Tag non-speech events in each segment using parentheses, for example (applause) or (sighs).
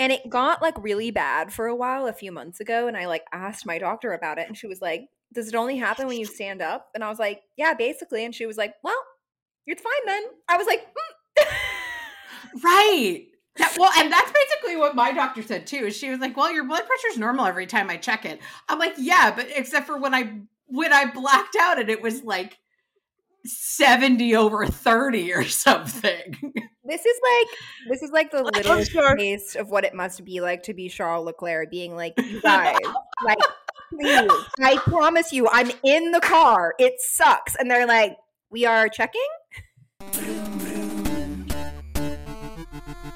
And it got like really bad for a while a few months ago. And I like asked my doctor about it. And she was like, Does it only happen when you (laughs) stand up? And I was like, Yeah, basically. And she was like, Well, it's fine then. I was like, mm. Right. That, well, and that's basically what my doctor said too. Is she was like, "Well, your blood pressure's normal every time I check it." I'm like, "Yeah, but except for when I when I blacked out and it was like 70 over 30 or something." (laughs) This is like this is like the little taste of what it must be like to be Charles Leclerc being like, you (laughs) guys, like, please, I promise you, I'm in the car. It sucks. And they're like, we are checking?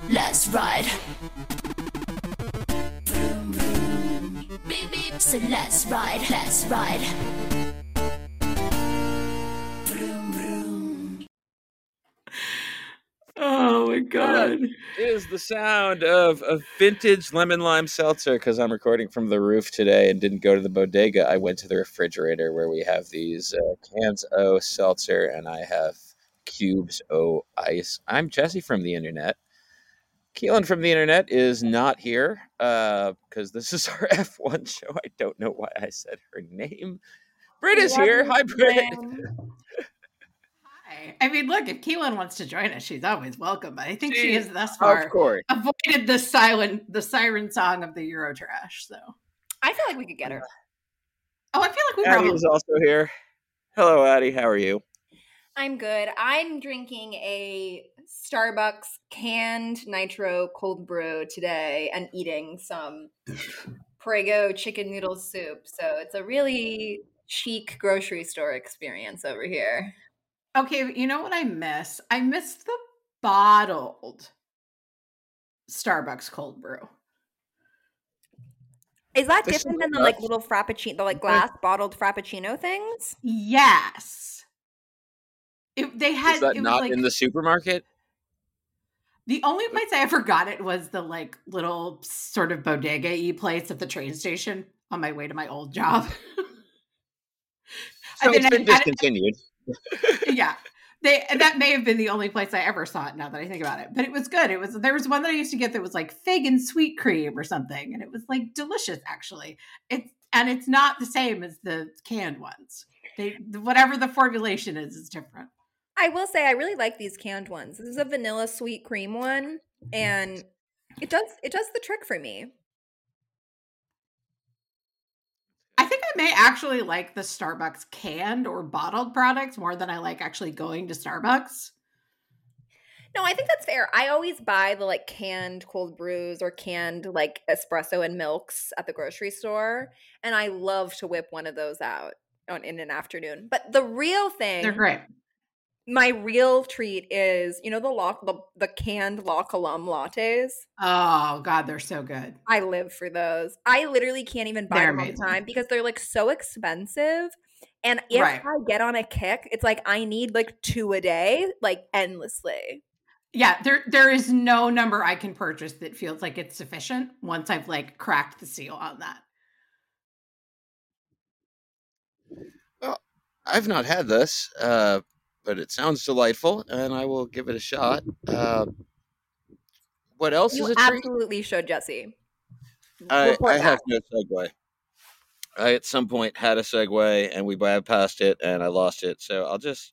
Let's ride. So let's ride, let's ride. My god. Is the sound of a vintage lemon lime seltzer because I'm recording from the roof today and didn't go to the bodega. I went to the refrigerator where we have these uh, cans O seltzer and I have cubes O ice. I'm Jesse from the internet. Keelan from the internet is not here because uh, this is our (laughs) F1 show. I don't know why I said her name. Britt is here. Hi, Britt. Hi. I mean, look, if Keelan wants to join us, she's always welcome. But I think she, she has thus far avoided the silent, the siren song of the Eurotrash. So I feel like we could get her. Oh, I feel like we Addy probably is also here. Hello, Addy. How are you? I'm good. I'm drinking a Starbucks canned nitro cold brew today and eating some Prego chicken noodle soup. So it's a really chic grocery store experience over here. Okay, you know what I miss? I miss the bottled Starbucks cold brew. Is that different than the like little frappuccino, the like glass bottled frappuccino things? Yes. It, they had. Is that not like, in the supermarket? The only place I ever got it was the like little sort of bodega y place at the train station on my way to my old job. (laughs) so it's been I, discontinued. I, yeah. They, that may have been the only place I ever saw it now that I think about it. But it was good. It was there was one that I used to get that was like fig and sweet cream or something. And it was like delicious actually. It's and it's not the same as the canned ones. They whatever the formulation is is different. I will say I really like these canned ones. This is a vanilla sweet cream one, and it does it does the trick for me. I think I may actually like the Starbucks canned or bottled products more than I like actually going to Starbucks. No, I think that's fair. I always buy the like canned cold brews or canned like espresso and milks at the grocery store, and I love to whip one of those out on in an afternoon. But the real thing, they're great my real treat is you know the lock the, the canned La Colombe lattes? Oh god they're so good. I live for those. I literally can't even buy they're them amazing. all the time because they're like so expensive and if right. i get on a kick it's like i need like two a day like endlessly. Yeah there there is no number i can purchase that feels like it's sufficient once i've like cracked the seal on that. Well i've not had this uh but it sounds delightful, and I will give it a shot. Uh, what else you absolutely should, Jesse. I, I have no segue. I at some point had a segue, and we bypassed it, and I lost it. So I'll just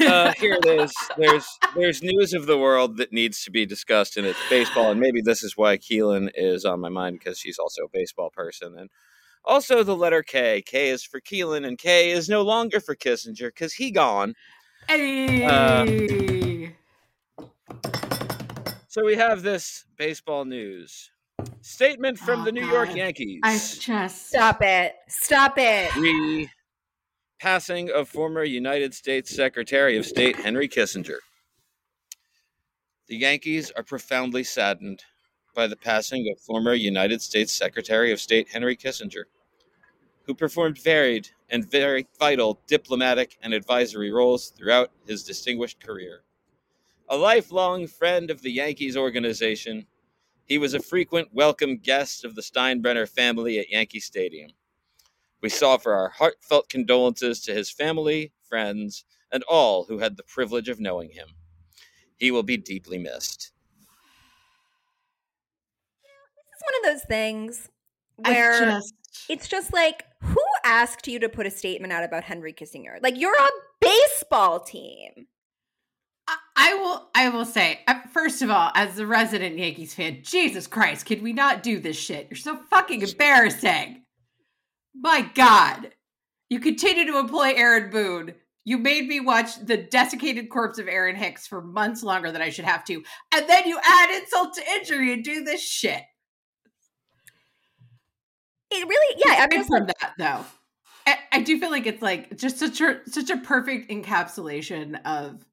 uh, (laughs) here it is. There's there's news of the world that needs to be discussed, and it's baseball. And maybe this is why Keelan is on my mind because she's also a baseball person. And also the letter K. K is for Keelan, and K is no longer for Kissinger because he gone. Hey. Uh, so we have this baseball news statement from oh, the New God. York Yankees. I just stop it. Stop it. Re passing of former United States Secretary of State Henry Kissinger. The Yankees are profoundly saddened by the passing of former United States Secretary of State Henry Kissinger, who performed varied and very vital diplomatic and advisory roles throughout his distinguished career. A lifelong friend of the Yankees organization, he was a frequent welcome guest of the Steinbrenner family at Yankee Stadium. We offer our heartfelt condolences to his family, friends, and all who had the privilege of knowing him. He will be deeply missed. This is one of those things where just, it's just like, who asked you to put a statement out about Henry Kissinger? Like, you're a baseball team. I, will. I will say, uh, first of all, as the resident Yankees fan, Jesus Christ, could we not do this shit? You're so fucking embarrassing. My God, you continue to employ Aaron Boone. You made me watch the desiccated corpse of Aaron Hicks for months longer than I should have to, and then you add insult to injury and do this shit. It really, yeah. Aside just from that though. I, I do feel like it's like just such a such a perfect encapsulation of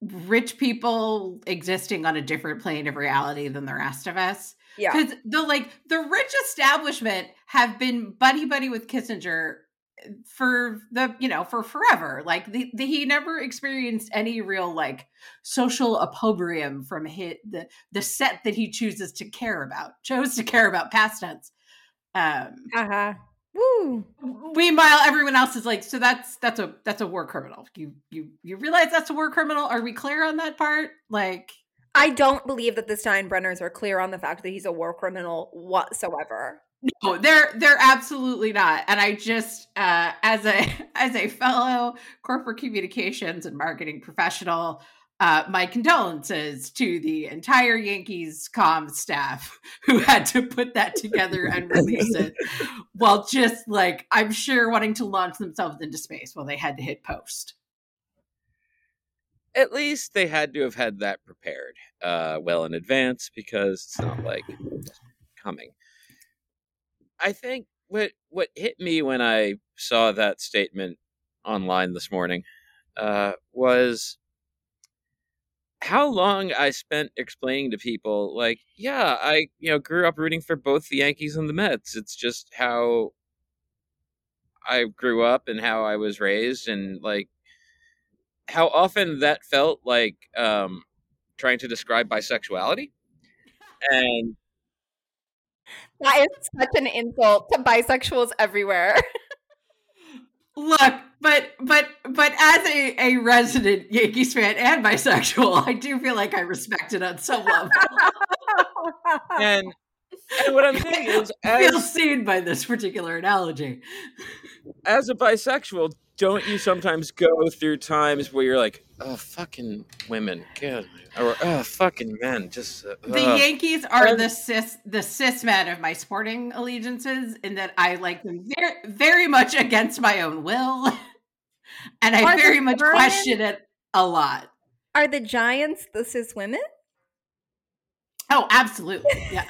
rich people existing on a different plane of reality than the rest of us. yeah. Because the like the rich establishment have been buddy buddy with Kissinger eh, for the you know for forever. Like the, the he never experienced any real like social opprobrium from hit the the set that he chooses to care about chose to care about past tense. Um, Uh huh. Woo. meanwhile, everyone else is like, so that's that's a that's a war criminal. You you you realize that's a war criminal? Are we clear on that part? Like, I don't believe that the Steinbrenners are clear on the fact that he's a war criminal whatsoever. No, they're they're absolutely not. And I just uh as a (laughs) as a fellow corporate communications and marketing professional, uh my condolences to the entire Yankees comms staff (laughs) who had to put that together and release it (laughs) while just like I'm sure wanting to launch themselves into space while they had to hit post. At least they had to have had that prepared uh, well in advance because it's not like coming. I think what what hit me when I saw that statement online this morning uh, was how long I spent explaining to people, like, yeah, I you know grew up rooting for both the Yankees and the Mets. It's just how I grew up and how I was raised, and like how often that felt like um, trying to describe bisexuality. And That is such an insult to bisexuals everywhere. (laughs) Look, but but but as a, a resident Yankees fan and bisexual, I do feel like I respect it on some level. (laughs) and and what I'm (laughs) saying is, I feel seen by this particular analogy. as a bisexual, don't you sometimes go through times where you're like, oh, fucking women, God, or oh, fucking men, just uh, The ugh." Yankees are And- the cis the cis men of my sporting allegiances, in that I like them very very much against my own will, (laughs) and I Are very much Giants- question it a lot. Are the Giants the cis women? Oh, absolutely, yes.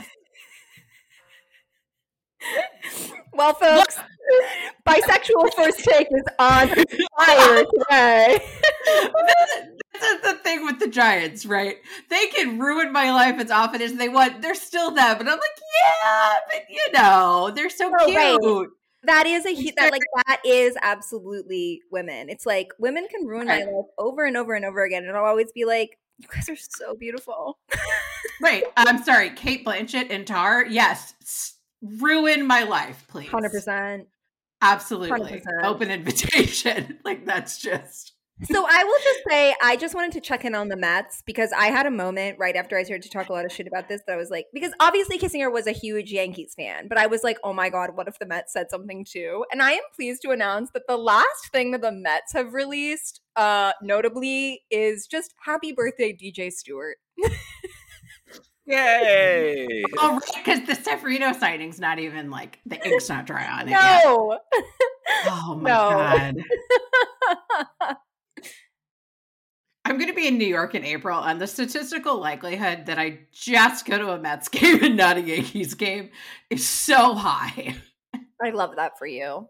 Well, folks, bisexual first take is on fire today. this is the thing with the Giants, right? They can ruin my life as often as they want. They're still them, and I'm like, yeah, but you know, they're so Oh, right. cute. That is a hu- that like that is absolutely women. It's like women can ruin my life over and over and over again, and I'll always be like, "You guys are so beautiful." Right. I'm sorry, Cate Blanchett and Tar. Yes, ruin my life, please. Hundred percent. Absolutely. 100%. Open invitation. (laughs) like that's just. So I will just say, I just wanted to check in on the Mets because I had a moment right after I started to talk a lot of shit about this that I was like, because obviously Kissinger was a huge Yankees fan, but I was like, oh my god, what if the Mets said something too? And I am pleased to announce that the last thing that the Mets have released, uh, notably, is just "Happy Birthday, DJ Stewart." (laughs) Yay! (laughs) Oh, right. Because the Severino sighting's not even like the ink's not dry on it. yet. No. Oh my No. God. (laughs) I'm going to be in New York in April, and the statistical likelihood that I just go to a Mets (laughs) game and not a Yankees game is so high. I love that for you.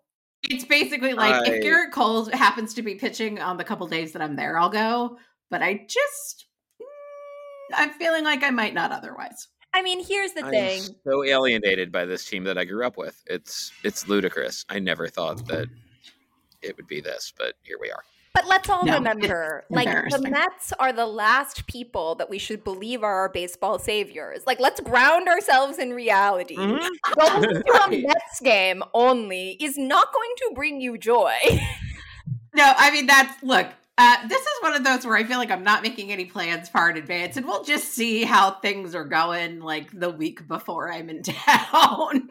It's basically like I- if Gerrit Cole happens to be pitching on the couple days that I'm there, I'll go. But I just, I'm feeling like I might not otherwise. I mean, here's the I'm thing. so alienated by this team that I grew up with. It's it's ludicrous. I never thought that it would be this, but here we are. But let's all No, remember, like the. Mets are the last people that we should believe are our baseball saviors. Like, let's ground ourselves in reality. Mhm. Going (laughs) to a Mets game only is not going to bring you joy. (laughs) No, I mean that's look. Uh, this is one of those where I feel like I'm not making any plans far in advance, and we'll just see how things are going like the week before I'm in (laughs) town.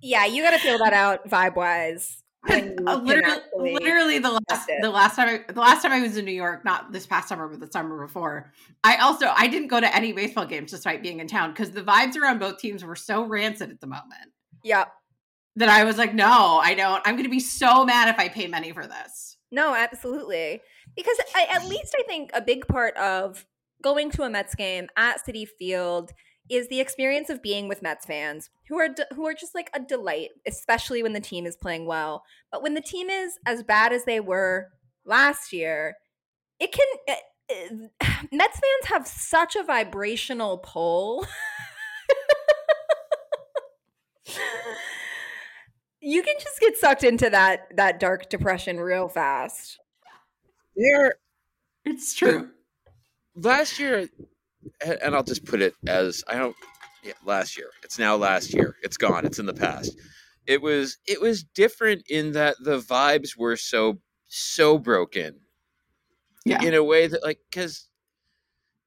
yeah, you got to feel that out vibe wise. (laughs) Literally, literally the last the last time I, the last time I was in New York, not this past summer, but the summer before. I also I didn't go to any baseball games despite being in town because the vibes around both teams were so rancid at the moment. Yep. That I was like, no, I don't. I'm going to be so mad if I pay money for this. No, absolutely. Because I, at least I think a big part of going to a Mets game at Citi Field is the experience of being with Mets fans who are who are just like a delight, especially when the team is playing well. But when the team is as bad as they were last year, it can. It, it, (sighs) Mets fans have such a vibrational pull. (laughs) you can just get sucked into that that dark depression real fast. There, it's true. Last year, and I'll just put it as I don't. Yeah, last year. It's now last year. It's gone. It's in the past. It was it was different in that the vibes were so so broken. Yeah. In a way that like cuz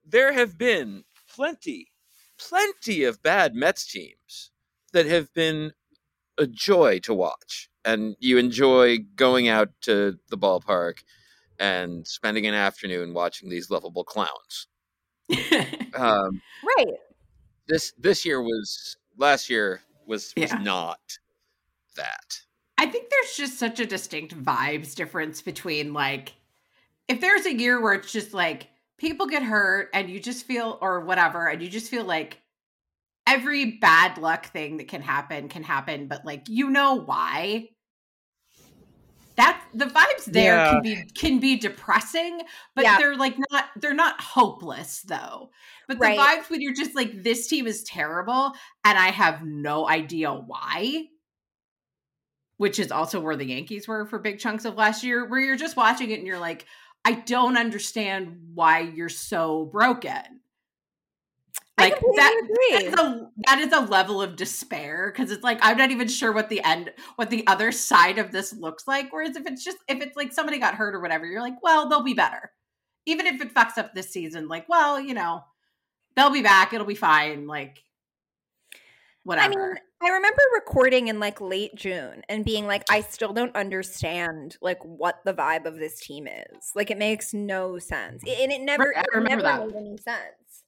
there have been plenty plenty of bad Mets teams that have been a joy to watch and you enjoy going out to the ballpark and spending an afternoon watching these lovable clowns (laughs) um, right. This this year was last year was was yeah. not that. I think there's just such a distinct vibes difference between like if there's a year where it's just like people get hurt and you just feel or whatever and you just feel like every bad luck thing that can happen can happen but like you know why that the vibes there yeah. can be can be depressing but yeah. they're like not they're not hopeless though but the vibes when you're just like this team is terrible and i have no idea why which is also where the yankees were for big chunks of last year where you're just watching it and you're like i don't understand why you're so broken like that, that is a that is a level of despair because it's like I'm not even sure what the end what the other side of this looks like. Whereas if it's just if it's like somebody got hurt or whatever, you're like, well, they'll be better. Even if it fucks up this season, like, well, you know, they'll be back, it'll be fine. Like whatever. I mean, I remember recording in like late June and being like, I still don't understand like what the vibe of this team is. Like it makes no sense. And it never, it never that. made any sense.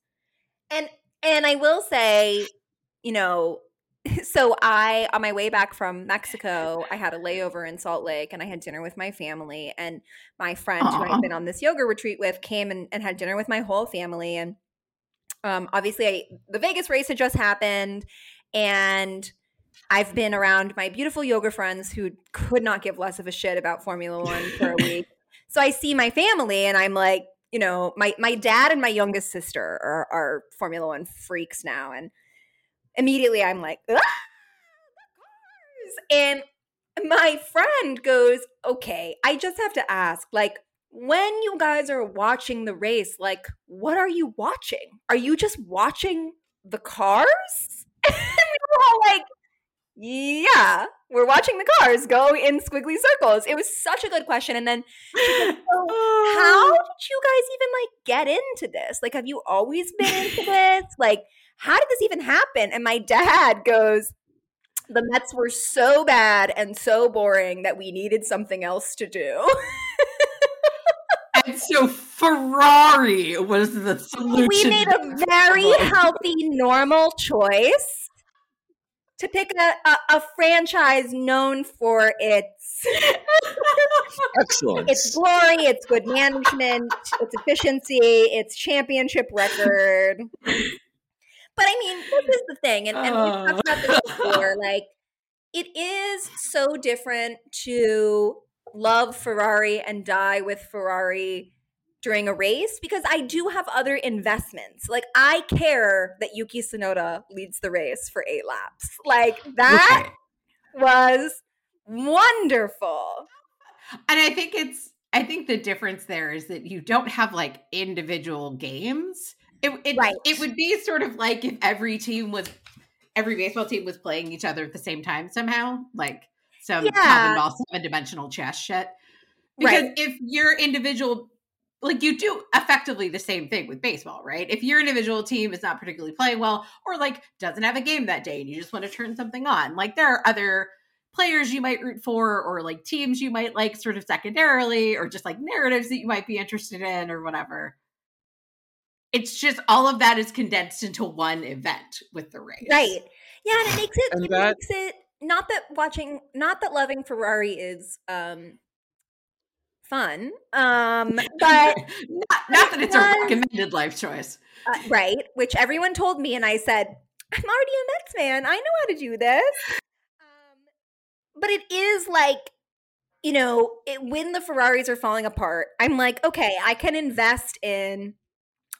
And and I will say, you know, (laughs) so I on my way back from Mexico, I had a layover in Salt Lake and I had dinner with my family and my friend Aww. who I had been on this yoga retreat with came and, and had dinner with my whole family and um, obviously I, the Vegas race had just happened and I've been around my beautiful yoga friends who could not give less of a shit about Formula 1 for a week. (laughs) So I see my family and I'm like, you know, my my dad and my youngest sister are, are Formula One freaks now, and immediately I'm like, ah, and my friend goes, okay, I just have to ask, like, when you guys are watching the race, like, what are you watching? Are you just watching the cars? (laughs) and we were all like, yeah, we're watching the cars go in squiggly circles. It was such a good question. And then, (laughs) so how oh. did you guys even like get into this? Like, have you always been into this? Like, how did this even happen? And my dad goes, the Mets were so bad and so boring that we needed something else to do. and so Ferrari was the solution. We made a very healthy, normal choice to pick a, a, a franchise known for its (laughs) excellence, its glory, its good management, its efficiency, its championship record. But I mean, this is the thing, and, and we've talked about this ah. (laughs) before. Like, it is so different to love Ferrari and die with Ferrari during a race because I do have other investments. Like I care that Yuki Tsunoda leads the race for eight laps. Like that okay. was wonderful. And I think it's I think the difference there is that you don't have like individual games. It it, right. it would be sort of like if every team was every baseball team was playing each other at the same time somehow, like some yeah. ball seven dimensional chess shit. Because Right. if your individual, like you do effectively the same thing with baseball, right? If your individual team is not particularly playing well or like doesn't have a game that day and you just want to turn something on, like there are other players you might root for or like teams you might like sort of secondarily or just like narratives that you might be interested in or whatever. It's just all of that is condensed into one event with the race. Right. Yeah, and it makes it, And it that- makes it not that watching not that loving Ferrari is um fun. Um (laughs) but not, not that it's a recommended life choice. uh, right, which everyone told me and I said, I'm already a Mets fan. I know how to do this. Um but it is like you know, it, when the Ferraris are falling apart, I'm like, okay, I can invest in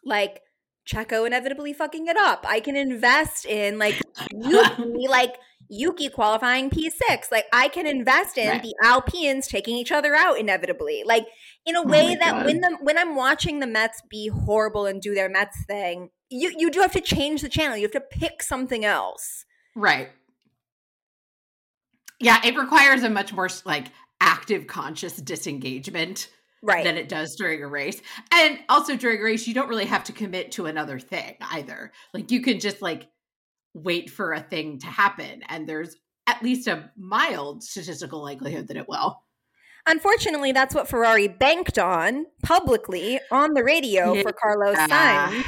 like Checo inevitably fucking it up. I can invest in like (laughs) Yuki, like Yuki qualifying P6. Like I can invest in Right. the Alpines taking each other out inevitably. Like in a Oh way my that God. when the when I'm watching the Mets be horrible and do their Mets thing, you you do have to change the channel. You have to pick something else. Right. Yeah, it requires a much more like active conscious disengagement Right. than it does during a race. And also during a race, you don't really have to commit to another thing either. Like you can just like wait for a thing to happen and there's at least a mild statistical likelihood that it will. Unfortunately, that's what Ferrari banked on publicly on the radio Yeah. for Carlos. Sainz.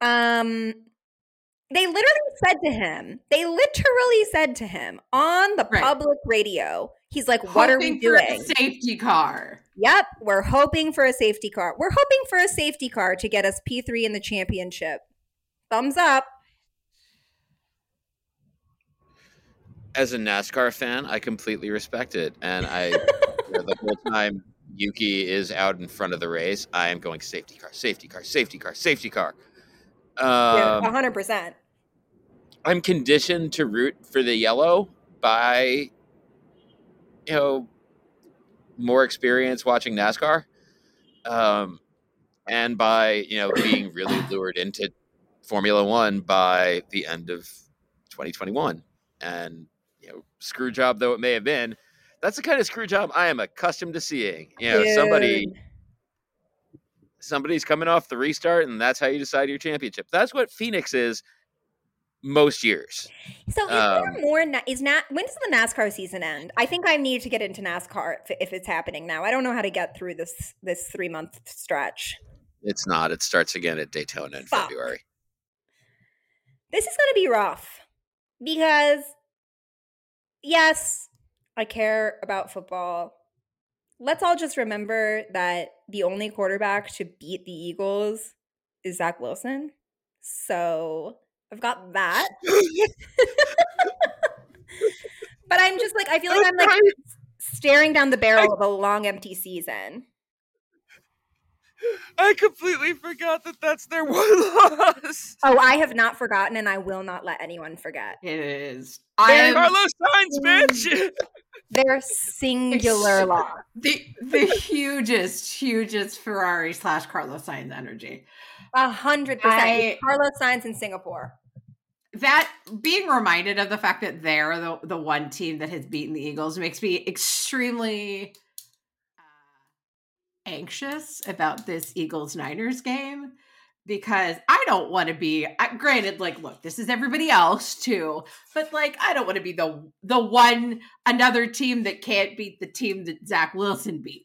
Um, they literally said to him, they literally said to him on the Right. public radio, he's like, What are we Hoping for a doing? safety car. Yep, we're hoping for a safety car. We're hoping for a safety car to get us P3 in the championship. Thumbs up. As a NASCAR fan, I completely respect it, and I (laughs) you know, the whole time Yuki is out in front of the race, I am going safety car, safety car, safety car, safety car. Yeah, Um, 100%. I'm conditioned to root for the yellow by, you know, more experience watching NASCAR, um, and by you know being really (coughs) lured into Formula One by the end of 2021, and you know, screw job though it may have been, that's the kind of screw job I am accustomed to seeing. You know, somebody somebody's coming off the restart, and that's how you decide your championship. That's what Phoenix is most years. So is Um, there more? Is not when does the NASCAR season end? I think I need to get into NASCAR if, if it's happening now. I don't know how to get through this this three month stretch. It's not. It starts again at Daytona in Fuck. February. This is going to be rough because yes, I care about football. Let's all just remember that the only quarterback to beat the Eagles is Zach Wilson. So I've got that. (laughs) but I'm just like I feel like I'm like staring down the barrel of a long empty season. I completely forgot that that's their one (laughs) loss. Oh, I have not forgotten and I will not let anyone forget. It is. I am Carlos Sainz, bitch. Mm. Their singular Ex- loss. the the hugest, hugest Ferrari slash Carlos Sainz energy. A hundred percent. Carlos Sainz in Singapore. That being reminded of the fact that they're the the one team that has beaten the Eagles makes me extremely anxious about this Eagles Niners game because I don't want to be. I, granted, like, look, this is everybody else too, but like, I don't want to be the the one another team that can't beat the team that Zach Wilson beat.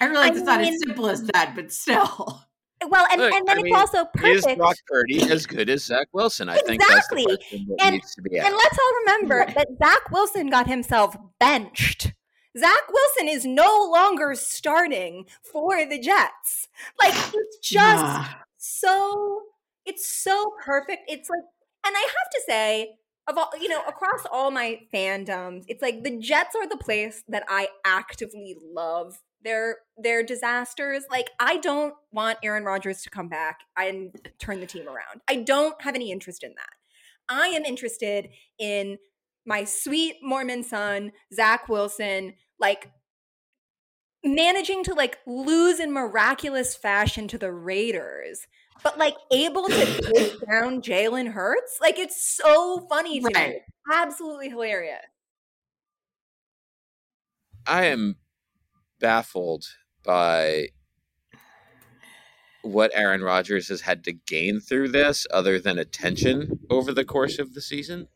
I realize I it's not as simple as that, but still. Well, and, Look, and then I it's mean, also Is perfect. Brock Purdy as good as Zach Wilson? I think that's the Exactly. that And- needs to be And let's all remember that Zach Wilson got himself benched. Zach Wilson is no longer starting for the Jets. Like (sighs) it's just Nah. so it's so perfect. It's like and I have to say of all you know across all my fandoms, it's like the Jets are the place that I actively love. Their their disasters. Like I don't want Aaron Rodgers to come back and turn the team around. I don't have any interest in that. I am interested in my sweet Mormon son, Zach Wilson, like managing to like lose in miraculous fashion to the Raiders, but like able to take (coughs) down Jalen Hurts. Like it's so funny to Right. me. Absolutely hilarious. I am baffled by what Aaron Rodgers has had to gain through this other than attention over the course of the season.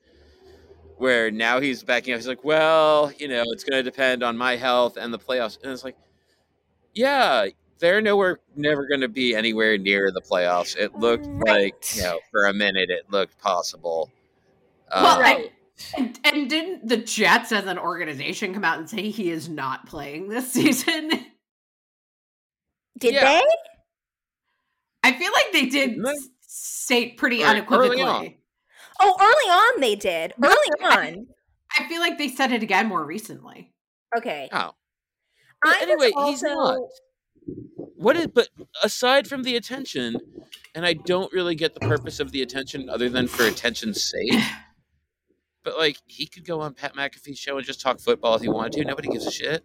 Where now he's backing up, he's like, well, you know, it's going to depend on my health and the playoffs. And it's like, yeah, they're nowhere, never going to be anywhere near the playoffs. It looked right. like, you know, for a minute, it looked possible. Well, um, right. And, and, didn't the Jets as an organization come out and say he is not playing this (laughs) season? Did yeah. they? I feel like they did state pretty right, unequivocally. Oh, early on they did. Early on. I, I, feel like they said it again more recently. Okay. Oh. anyway, also... he's not. What is but aside from the attention, and I don't really get the purpose of the attention other than for attention's sake. (laughs) But like he could go on Pat McAfee's show and just talk football if he wanted to. Nobody gives a shit.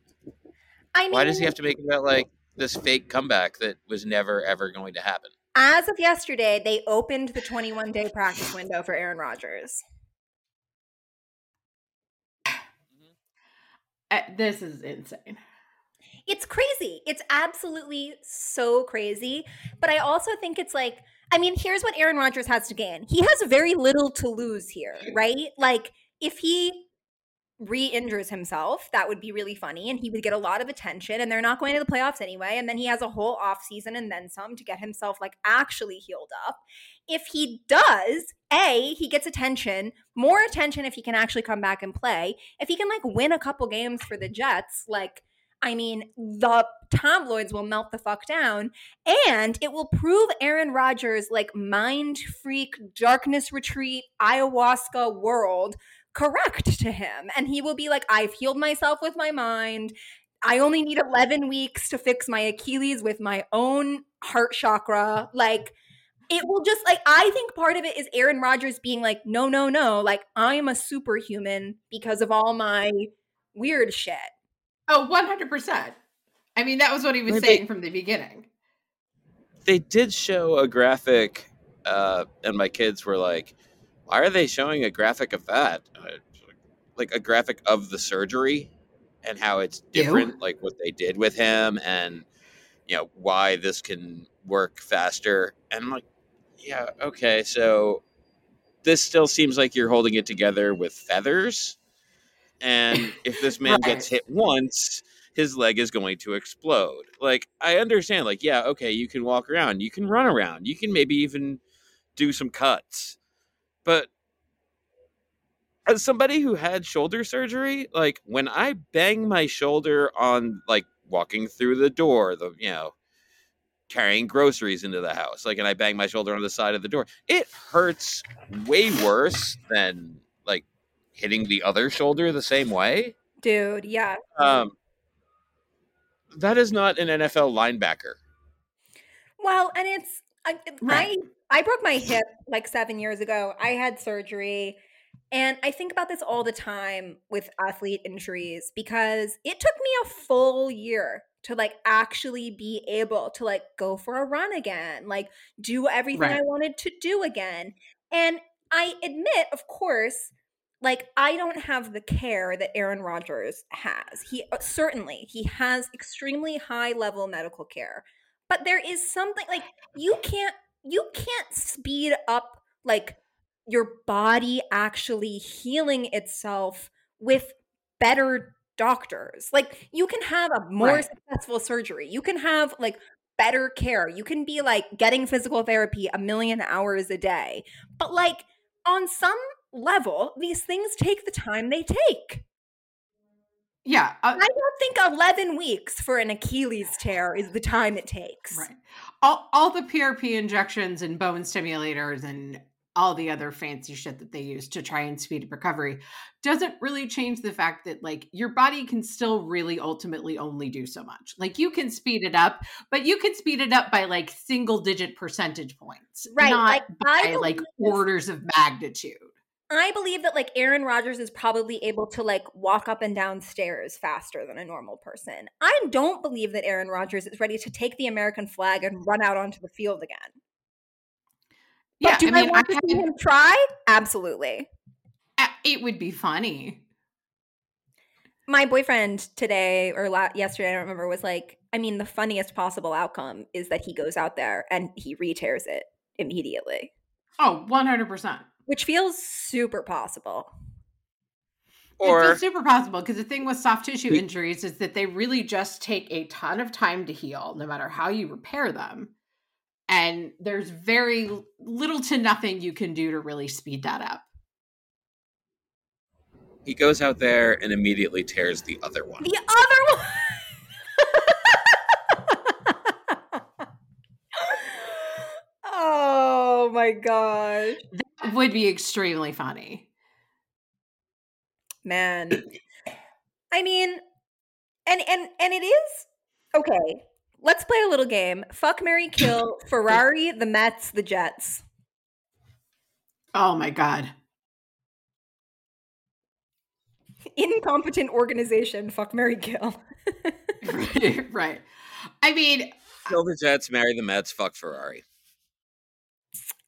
I mean, why does he have to make it about like this fake comeback that was never ever going to happen? As of yesterday, they opened the 21 day practice window for Aaron Rodgers. (sighs) Uh, this is insane. It's crazy. It's absolutely so crazy. But I also think it's like, I mean, here's what Aaron Rodgers has to gain. He has very little to lose here, right? Like, if he re-injures himself that would be really funny and he would get a lot of attention and they're not going to the playoffs anyway and then he has a whole off season and then some to get himself like actually healed up. If he does a he gets attention more attention if he can actually come back and play. If he can like win a couple games for the jets like I mean, the tabloids will melt the fuck down and it will prove Aaron Rodgers like mind freak darkness retreat ayahuasca world correct to him. And he will be like, I've healed myself with my mind. I only need 11 weeks to fix my Achilles with my own heart chakra. Like, it will just like I think part of it is Aaron Rodgers being like, no, no, no, like I'm a superhuman because of all my weird shit. Oh, 100%. I mean, that was what he was saying from the beginning. They did show a graphic, uh, and my kids were like, why are they showing a graphic of that? Like a graphic of the surgery and how it's different, Ew. like what they did with him, and you know why this can work faster. And I'm like, yeah, okay, so this still seems like you're holding it together with feathers. And if this (laughs) man right. gets hit once, his leg is going to explode. Like, I understand, like, yeah, okay, you can walk around, you can run around, you can maybe even do some cuts. But as somebody who had shoulder surgery, like when I bang my shoulder on like walking through the door, the you know, carrying groceries into the house, like and I bang my shoulder on the side of the door, it hurts way worse than like hitting the other shoulder the same way. Dude, yeah. Um that is not an NFL linebacker. Well, and it's I, right. I broke my hip like seven years ago. I had surgery. And I think about this all the time with athlete injuries because it took me a full year to like actually be able to like go for a run again, like do everything right. I wanted to do again. And I admit, of course, like I don't have the care that Aaron Rodgers has. He uh, certainly he has extremely high level medical care. But there is something like you can't you can't speed up like your body actually healing itself with better doctors. Like you can have a more right. successful surgery. You can have like better care. You can be like getting physical therapy a million hours a day. But like on some level, these things take the time they take. Yeah. Uh, I don't think 11 weeks for an Achilles tear is the time it takes. Right. All, all the PRP injections and bone stimulators and all the other fancy shit that they use to try and speed up recovery doesn't really change the fact that like your body can still really ultimately only do so much. Like you can speed it up, but you can speed it up by like single digit percentage points, right? Not like, by like orders of magnitude. I believe that like Aaron Rodgers is probably able to like walk up and down stairs faster than a normal person. I don't believe that Aaron Rodgers is ready to take the American flag and run out onto the field again. But yeah, do I, mean, I want I to see him try? Absolutely. It would be funny. my boyfriend today or la- yesterday, I don't remember, was like, I mean, the funniest possible outcome is that he goes out there and he re-tears it immediately, Oh, 100%. which feels super possible. it Or feels super possible because the thing with soft tissue injuries is that they really just take a ton of time to heal, no matter how you repair them. And there's very little to nothing you can do to really speed that up. he goes out there and immediately tears the other one. The other one. oh my gosh. That would be extremely funny. Man. I mean, and and and it is okay. Let's play a little game. Fuck Mary Kill, (laughs) Ferrari, the Mets, the Jets. Oh my God. Incompetent organization, fuck Mary Kill. (laughs) right, right. I mean, Kill the Jets, marry the Mets, fuck Ferrari.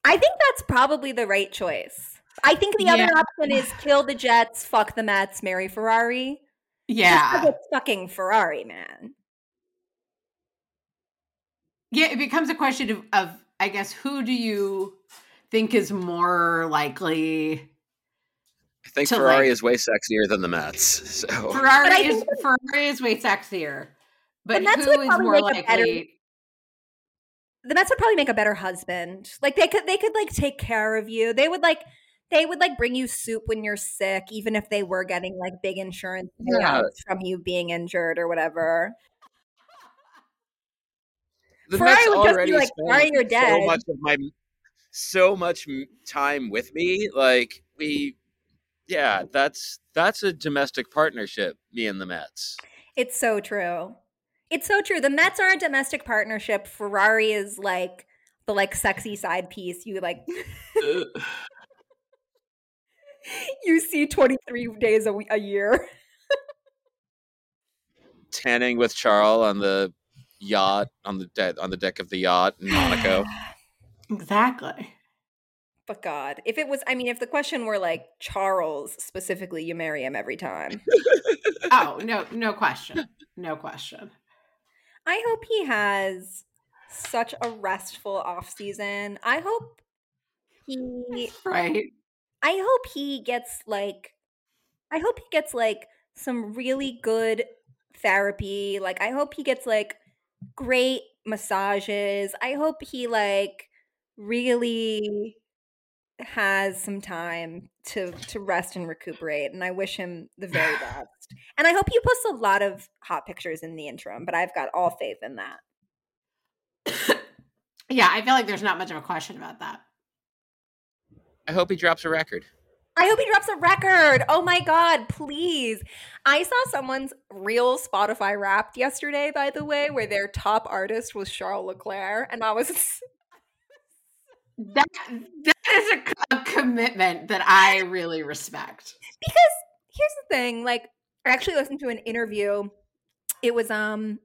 I think that's probably the right choice. I think the other option is kill the Jets, fuck the Mets, marry Ferrari. Yeah. it's fucking Ferrari, man. Yeah, it becomes a question of, of I guess, who do you think is more likely? I think Ferrari like- is way sexier than the Mets. So Ferrari I is Ferrari is way sexier, but Mets who would is more make a better- likely? The Mets would probably make a better husband. Like they could they could like take care of you. They would like they would like bring you soup when you're sick, even if they were getting like big insurance Yeah. payouts from you being injured or whatever. The Ferrari Mets would just be already like, spend "Sorry, you're dead." so much of my so much time with me. Like we, yeah, that's that's a domestic partnership. Me and the Mets. It's so true. It's so true. The Mets are a domestic partnership. Ferrari is like the like sexy side piece. You like (laughs) you see 23 days a, a year. (laughs) Tanning with Charles on the yacht on the deck on the deck of the yacht in Monaco. (sighs) Exactly. But God, if it was, I mean, if the question were like Charles specifically, you marry him every time. (laughs) Oh no, no question, no question. I hope he has such a restful off season. I hope he Right? I hope he gets like I hope he gets like some really good therapy. Like I hope he gets like great massages. I hope he like really has some time to to rest and recuperate and I wish him the very (sighs) best. And I hope he posts a lot of hot pictures in the interim, but I've got all faith in that. Yeah, I feel like there's not much of a question about that. I hope he drops a record. I hope he drops a record. Oh my God, please. I saw someone's real Spotify wrapped yesterday, by the way, where their top artist was Charles Leclerc. And I was, (laughs) That that is a, a commitment that I really respect. because here's the thing like, I actually listened to an interview. It was, um,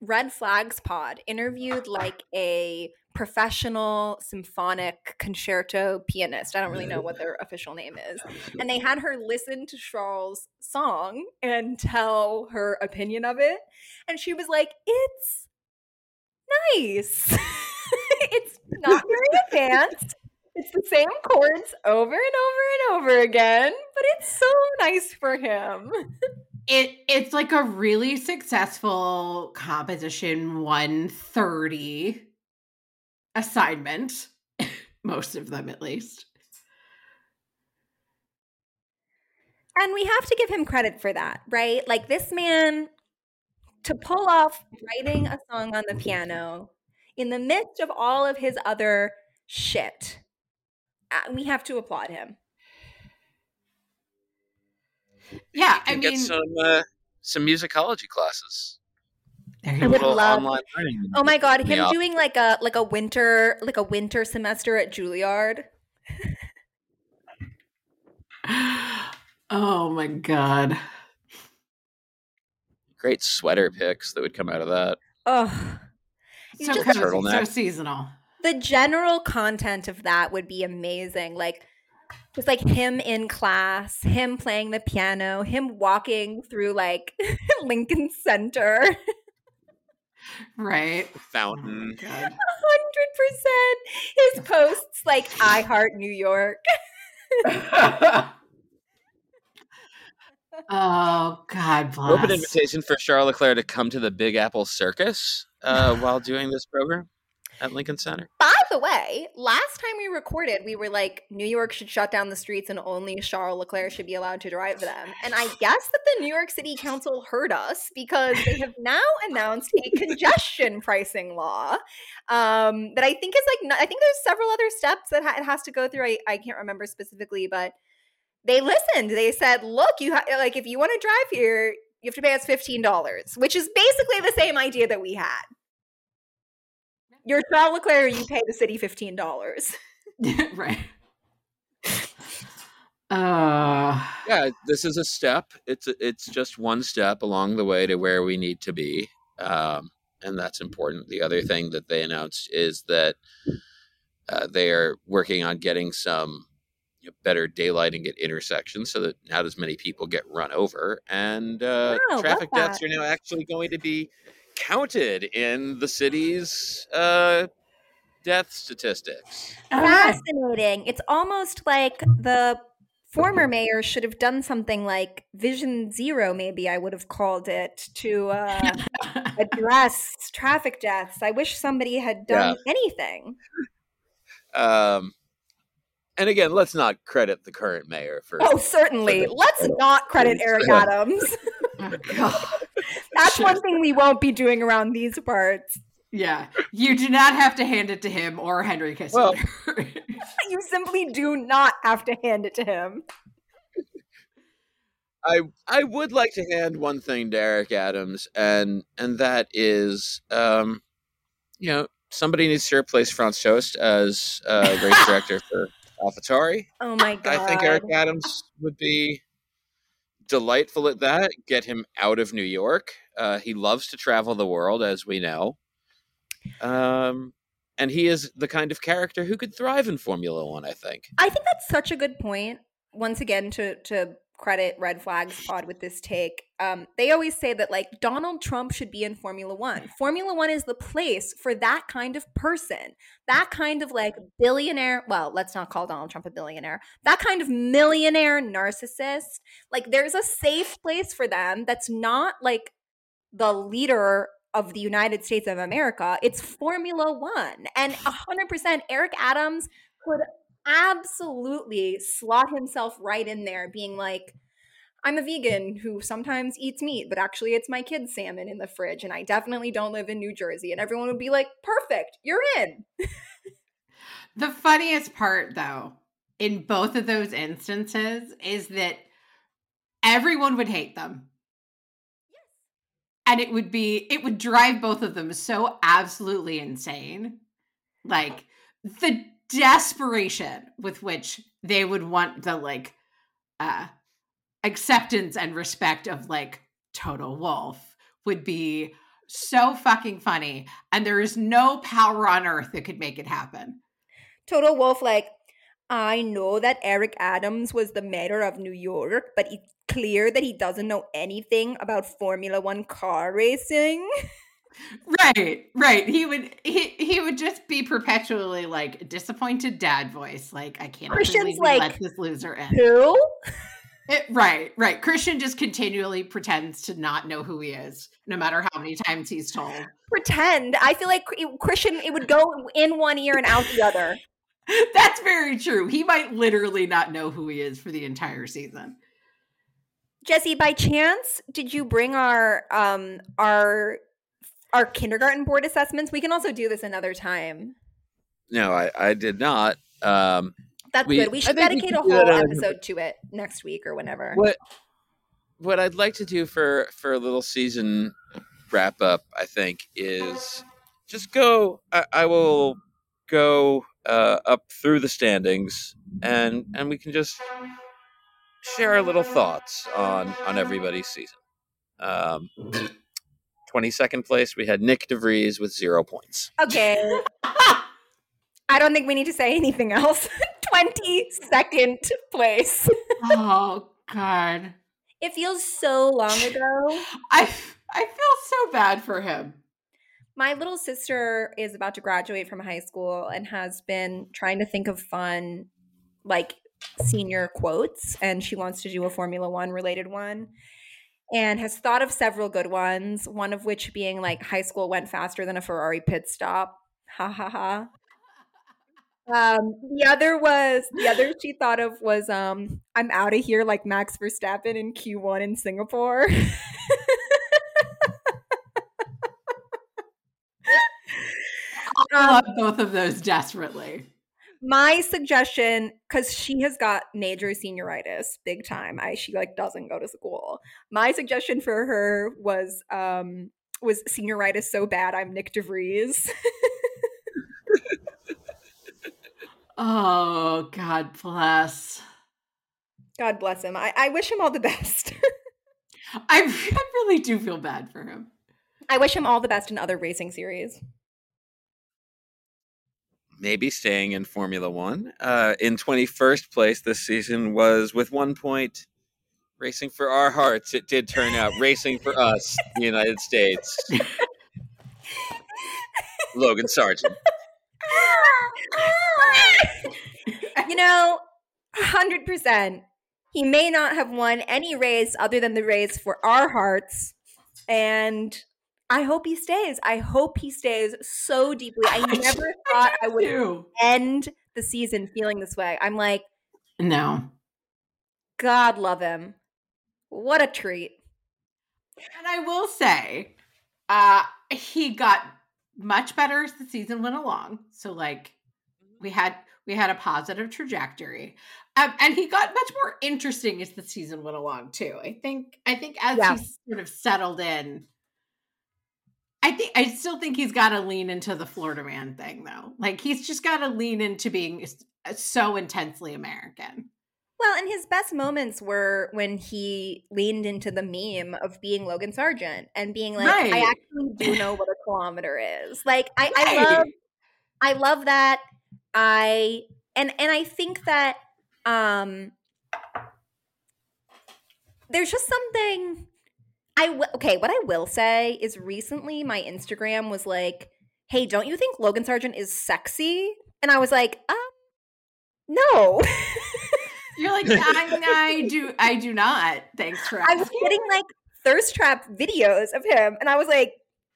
Red Flags Pod interviewed like a professional symphonic concerto pianist. I don't really know what their official name is. and they had her listen to Charles' song and tell her opinion of it. And she was like, It's nice. (laughs) it's not very advanced. It's the same chords over and over and over again, but it's so nice for him. It it's like a really successful composition 130 assignment. (laughs) Most of them at least. And we have to give him credit for that, right? Like this man to pull off writing a song on the piano in the midst of all of his other shit. uh, We have to applaud him. Yeah, I Can mean get some uh, some musicology classes. There I would love- online. Oh my god, him Yeah. doing like a like a winter like a winter semester at Juilliard. (laughs) Oh my god. Great sweater picks that would come out of that. Oh, So just- cozy, so Turtleneck. seasonal. the general content of that would be amazing. Like Just like him in class, him playing the piano, him walking through like (laughs) Lincoln Center. Right. Fountain. God. (laughs) hundred percent. His posts like I heart New York. (laughs) oh God bless. Open invitation for Charles Leclerc to come to the Big Apple Circus uh, while doing this program at Lincoln Center. By the way, last time we recorded, we were like, New York should shut down the streets and only Charles Leclerc should be allowed to drive them. And I guess that the New York City Council heard us because they have now announced a congestion pricing law um, that I think is like, I think there's several other steps that ha- it has to go through. I, I can't remember specifically, but they listened. They said, look, you ha- like, if you want to drive here, you have to pay us $15, which is basically the same idea that we had. You're Charles Leclerc, you pay the city fifteen dollars. (laughs) right. Uh, Yeah, this is a step. It's it's just one step along the way to where we need to be, um, and that's important. The other thing that they announced is that uh, they are working on getting some you know, better daylighting at intersections so that not as many people get run over, and uh, Wow, traffic deaths are now actually going to be counted in the city's uh, death statistics. Fascinating. It's almost like the former mayor should have done something like Vision Zero, maybe I would have called it, to uh, (laughs) address traffic deaths. I wish somebody had done anything. Um, and again, let's not credit the current mayor for. Oh, certainly. Let's not credit Eric (laughs) Adams. (laughs) Oh, God. That's Sure. one thing we won't be doing around these parts. Yeah, you do not have to hand it to him or Henry Kissinger. Well- (laughs) You simply do not have to hand it to him. I I would like to hand one thing to Eric Adams, and and that is, um, you know, somebody needs to replace Franz Tost as uh, race (laughs) director for AlphaTauri. Oh my god. I think Eric Adams would be delightful at that. Get him out of New York. Uh, he loves to travel the world, as we know. Um, and he is the kind of character who could thrive in Formula One. I think. I think that's such a good point. Once again, to to credit Red Flags Pod with this take, um, they always say that like Donald Trump should be in Formula One. Formula One is the place for that kind of person, that kind of like billionaire. Well, let's not call Donald Trump a billionaire. That kind of millionaire narcissist. Like, there's a safe place for them. That's not like the leader of the United States of America. It's Formula One, and hundred percent, Eric Adams could absolutely slot himself right in there, being like, I'm a vegan who sometimes eats meat, but actually it's my kid's salmon in the fridge, and I definitely don't live in New Jersey. And everyone would be like, perfect, you're in. (laughs) The funniest part, though, in both of those instances is that everyone would hate them. And it would be, it would drive both of them so absolutely insane. Like the desperation with which they would want the like uh acceptance and respect of like Toto Wolff would be so fucking funny. And there is no power on earth that could make it happen. Toto Wolff, like, I know that Eric Adams was the mayor of New York, but it's clear that he doesn't know anything about Formula One car racing. (laughs) Right, right. He would he he would just be perpetually like disappointed dad voice. Like I can't Christian's like, let this loser in. Who? It- right, right. Christian just continually pretends to not know who he is, no matter how many times he's told. Pretend. I feel like it- Christian, it would go in one ear and out the other. (laughs) That's very true. He might literally not know who he is for the entire season. Jesse, by chance, did you bring our um our our kindergarten board assessments? We can also do this another time. No, I, I did not. Um, That's We- good. We should think we dedicate a whole episode to it next week or whenever. what what I'd like to do for for a little season wrap up, I think, is just go. I, I will go uh, up through the standings, and and we can just share our little thoughts on on everybody's season. Um, Twenty second place, we had Nyck de Vries with zero points. Okay. I don't think we need to say anything else. (laughs) 22nd place. oh God. It feels so long ago. I I feel so bad for him. My little sister is about to graduate from high school and has been trying to think of fun, like senior quotes, and she wants to do a Formula One related one and has thought of several good ones, one of which being like high school went faster than a Ferrari pit stop. Ha ha ha. Um, the other was the other she thought of was um I'm out of here like Max Verstappen in Q1 in Singapore. I (laughs) Um, love both of those desperately. My suggestion because she has got major senioritis big time i she like doesn't go to school. My suggestion for her was um was senioritis so bad i'm nyck de vries. Oh God bless. god bless him. I, I wish him all the best. I, (laughs) I really do feel bad for him. i wish him all the best in other racing series maybe staying in Formula One. Uh, in 21st place this season was with one point. Racing for our hearts, it did turn out racing for us, the United States. Logan Sargent. you know 100% he may not have won any race other than the race for our hearts and i hope he stays i hope he stays so deeply i (laughs) never thought i would Ew. end the season feeling this way i'm like No. god love him what a treat And I will say, uh, he got much better as the season went along. So like we had we had a positive trajectory. Um, and he got much more interesting as the season went along too. I think I think as Yeah. he sort of settled in, I think I still think he's got to lean into the Florida man thing though. Like he's just got to lean into being so intensely American. well and his best moments were when he leaned into the meme of being logan sargent and being like i actually do know what a kilometer is like i, I love I love that. I and and I think that um there's just something I w- okay, what I will say is recently my Instagram was like, "Hey, don't you think Logan Sargent is sexy?" And I was like, "Um no." (laughs) You're like I, I do I do not. Thanks for I was getting like thirst trap videos of him and I was like,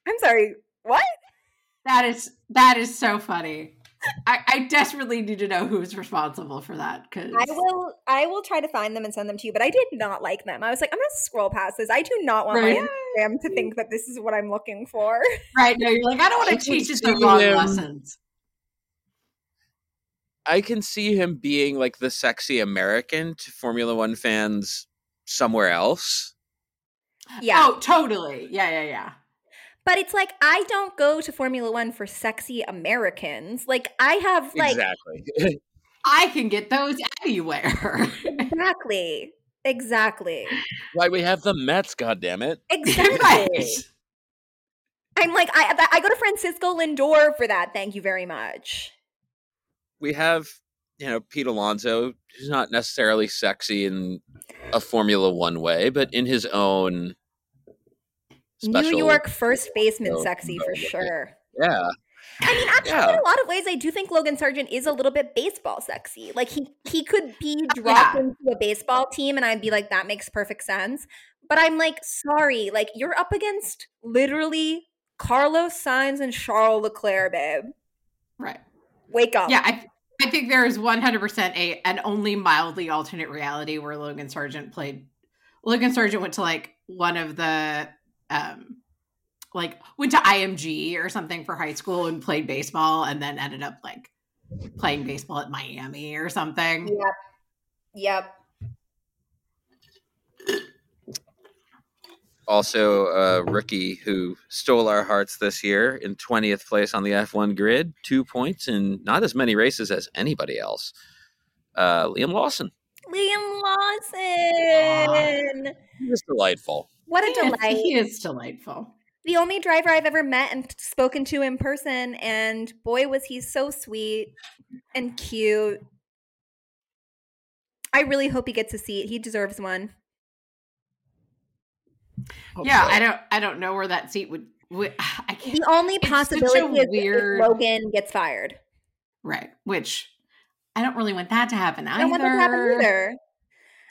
"I'm sorry, what?" That is that is so funny. I, I desperately need to know who's responsible for that because I will I will try to find them and send them to you, but I did not like them. I was like, I'm gonna scroll past this. I do not want Right. my Instagram to think that this is what I'm looking for. right no you're like I don't want to teach it the wrong him- lessons. I can see him being like the sexy American to Formula One fans somewhere else. Yeah. Oh, totally. Yeah, yeah, yeah. But it's like I don't go to Formula One for sexy Americans. Like I have like exactly. (laughs) I can get those anywhere. exactly. Exactly. Why we have the Mets, goddammit. Exactly. (laughs) right. I'm like I I go to Francisco Lindor for that. Thank you very much. We have, you know, Pete Alonso, who's not necessarily sexy in a Formula One way, but in his own special New York first baseman Oh, sexy for sure. Yeah. I mean, actually, Yeah. in a lot of ways, I do think Logan Sargent is a little bit baseball sexy. Like he he could be dropped Yeah. into a baseball team, and I'd be like, that makes perfect sense. But I'm like, sorry, like you're up against literally Carlos Sainz and Charles Leclerc, babe. Right. Wake up. Yeah, I I think there is 100% a an only mildly alternate reality where Logan Sargent played Logan Sargent went to like one of the um like went to IMG or something for high school and played baseball and then ended up like playing baseball at Miami or something. Yep. Yep. Also, a rookie who stole our hearts this year in 20th place on the F1 grid, two points in not as many races as anybody else. Uh, Liam Lawson. Liam Lawson. He was delightful. What a He delight. He is delightful. the only driver I've ever met and spoken to in person, and boy, was he so sweet and cute. I really hope he gets a seat. He deserves one. Yeah, I don't I don't know where that seat would, would (sighs) I can't, The only possibility a is if weird- Logan gets fired. right, which I don't really want that to happen either. I don't want that to happen either.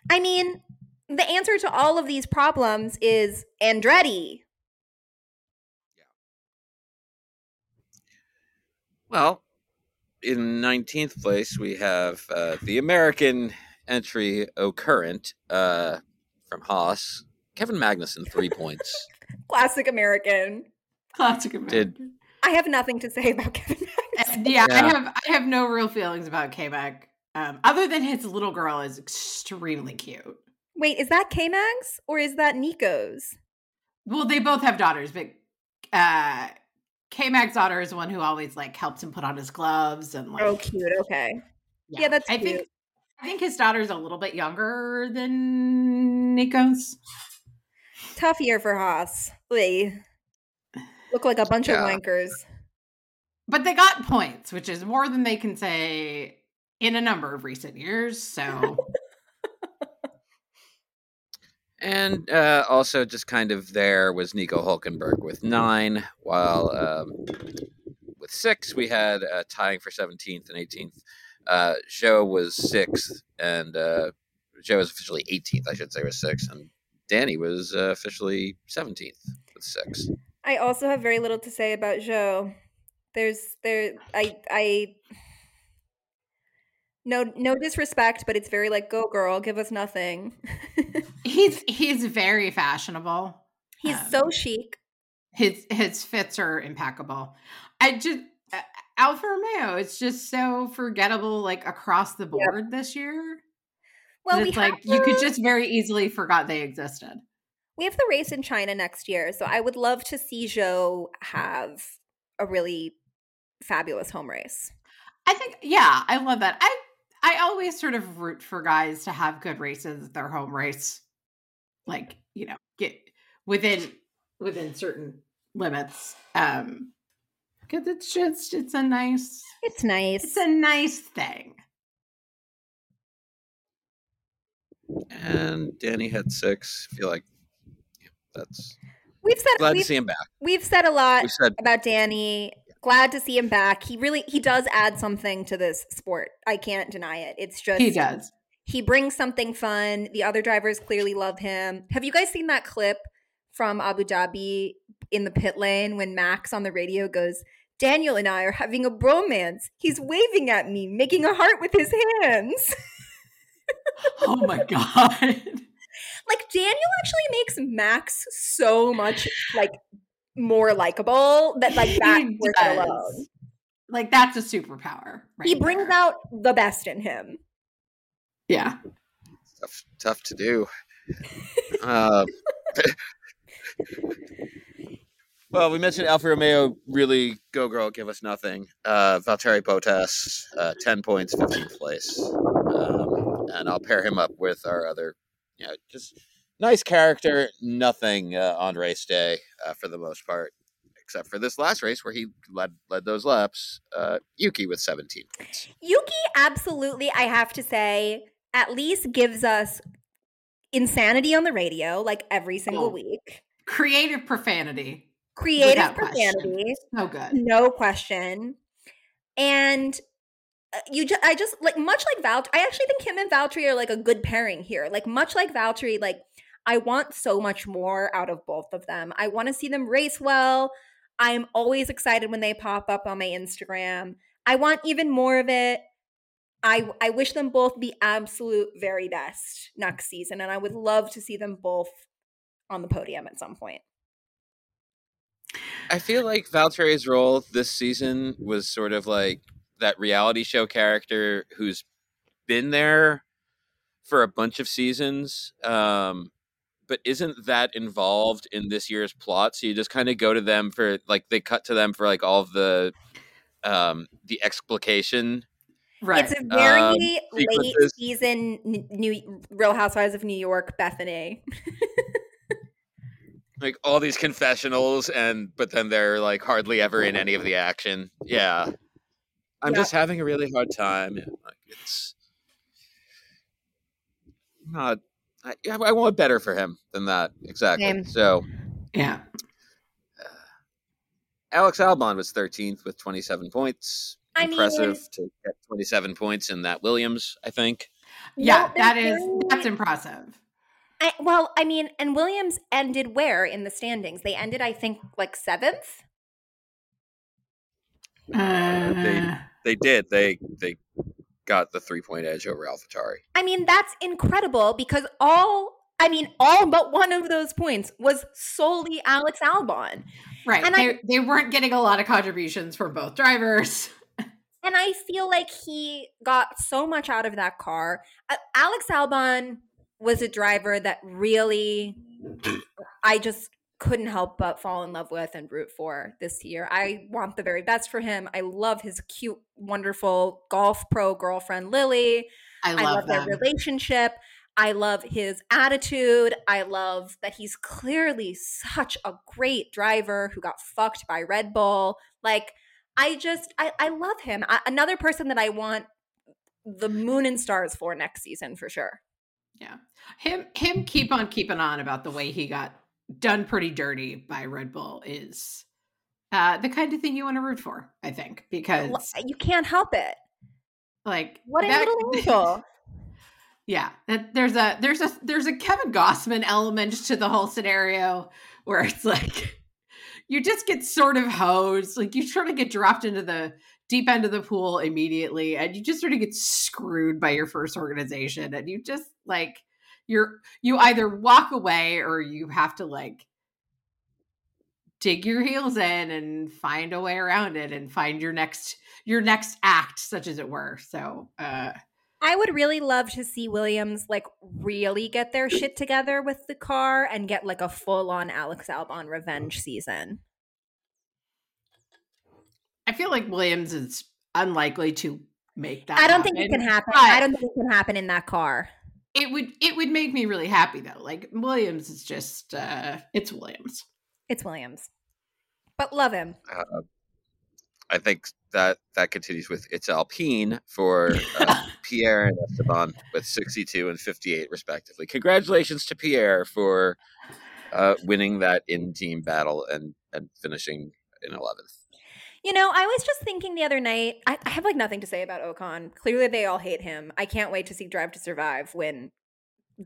I mean, the answer to all of these problems is Andretti. Yeah. Well, in 19th place, we have uh, the American entry O'Current uh, from Haas. Kevin Magnussen, three points. (laughs) Classic American. Classic American. Did- I have nothing to say about Kevin Uh, Magnussen. yeah, I have I have no real feelings about K-Mag. Um, other than his little girl is extremely cute. Wait, is that K Mags or is that Nico's? Well, they both have daughters, but uh K-Mag's daughter is the one who always like helps him put on his gloves and like Oh, cute. Okay. Yeah, that's I cute. think I think his daughter's a little bit younger than Nico's. Tough year for Haas. They look like a bunch Yeah. of wankers. But they got points, which is more than they can say in a number of recent years. So And uh, also, just kind of there was Nico Hulkenberg with nine, while um, with six, we had uh, tying for 17th and 18th. Uh, Zhou was sixth, and uh, Zhou was officially 18th, I should say, was sixth, and Danny was uh, officially 17th with six. I also have very little to say about Zhou. There's there I I no no disrespect, but it's very like go girl, give us nothing. (laughs) he's he's very fashionable. He's Um, so chic. His his fits are impeccable. I just uh, Alfa Romeo, it's just so forgettable like across the board this year. Well, we it's have like you could just very easily forgot they existed. we have the race in China next year, so I would love to see Zhou have a really fabulous home race. I think yeah, I love that. I I always sort of root for guys to have good races at their home race. Like, you know, get within within certain limits. Um because it's just it's a nice It's nice. it's a nice thing. And Danny had six. I feel like yeah, that's we've said glad to we've, see him back. we've said a lot We said about Danny. Glad to see him back. He really he does add something to this sport. I can't deny it. It's just He does. He brings something fun. The other drivers clearly love him. Have you guys seen that clip from Abu Dhabi in the pit lane when Max on the radio goes, Daniel and I are having a bromance. He's waving at me, making a heart with his hands. (laughs) Oh my god. (laughs) like Daniel actually makes Max so much like more likable that like (laughs) that He worth does. alone. Like that's a superpower. Right he brings there. out the best in him. Yeah. tough, tough to do. uh, (laughs) well, we mentioned Alfa Romeo. Really, go girl, give us nothing. Uh, Valtteri Bottas, uh, ten points, fifteenth place, um, and I'll pair him up with our other, you know, just nice character. Nothing uh, on race day uh, for the most part, except for this last race where he led led those laps. Uh, Yuki with seventeen points. Yuki absolutely, I have to say, at least gives us insanity on the radio like every single Oh. week. Creative profanity. Creative Without question. profanity, So good. no question. And uh, you just, I just like much like Valtteri. I actually think him and Valtteri are like a good pairing here. Like much like Valtteri, like I want so much more out of both of them. I want to see them race well. I'm always excited when they pop up on my Instagram. I want even more of it. I I wish them both the absolute very best next season, and I would love to see them both on the podium at some point. I feel like Valtteri's role this season was sort of like that reality show character who's been there for a bunch of seasons, um, but isn't that involved in this year's plot. So you just kind of go to them for like they cut to them for like all of the um, the explication. Right. It's a very Um, late sequences. season new Real Housewives of New York Bethenny. (laughs) Like all these confessionals, and but then they're like hardly ever in any of the action. Yeah, I'm Yeah. just having a really hard time. Like it's not. I, I want better for him than that. Exactly. Same. So Yeah. Alex Albon was 13th with 27 points. I mean- Impressive to get 27 points in that Williams, I think. Yeah, No, that is that's impressive. I, well, I mean, and Williams ended where in the standings? They ended, I think, like seventh. Uh, They did. They they got the three point edge over AlphaTauri. I mean, that's incredible because all, I mean, all but one of those points was solely Alex Albon. right. and they, I- they weren't getting a lot of contributions from both drivers. (laughs) And I feel like he got so much out of that car. Uh, Alex Albon was a driver that really, I just couldn't help but fall in love with and root for this year. I want the very best for him. I love his cute, wonderful golf pro girlfriend, Lily. I I love, love their relationship. I love his attitude. I love that he's clearly such a great driver who got fucked by Red Bull. Like, I just, I, I love him. I, another person that I want the moon and stars for next season for sure. Yeah. Him him keep on keeping on about the way he got done pretty dirty by Red Bull is uh the kind of thing you want to root for, I think, because You can't help it. like What a that- little angel. (laughs) Yeah, that there's a there's a there's a Kevin Gausman element to the whole scenario where it's like (laughs) you just get sort of hosed, like you sort of get dropped into the deep end of the pool immediately, and you just sort of get screwed by your first organization, and you just like you're you either walk away or you have to like dig your heels in and find a way around it and find your next your next act such as it were so uh I would really love to see Williams like really get their shit together with the car and get like a full on Alex Albon revenge season. I feel like Williams is unlikely to make that. I don't think it can happen. but I don't think it can happen in that car. It would. It would make me really happy though. Like Williams is just. uh It's Williams. It's Williams. But love him. Uh, I think that that continues with it's Alpine for uh, (laughs) Pierre and Esteban with 62 and 58 respectively. Congratulations to Pierre for uh, winning that in-team battle and and finishing in 11th. You know, I was just thinking the other night, I, I have like nothing to say about Ocon. Clearly they all hate him. I can't wait to see Drive to Survive when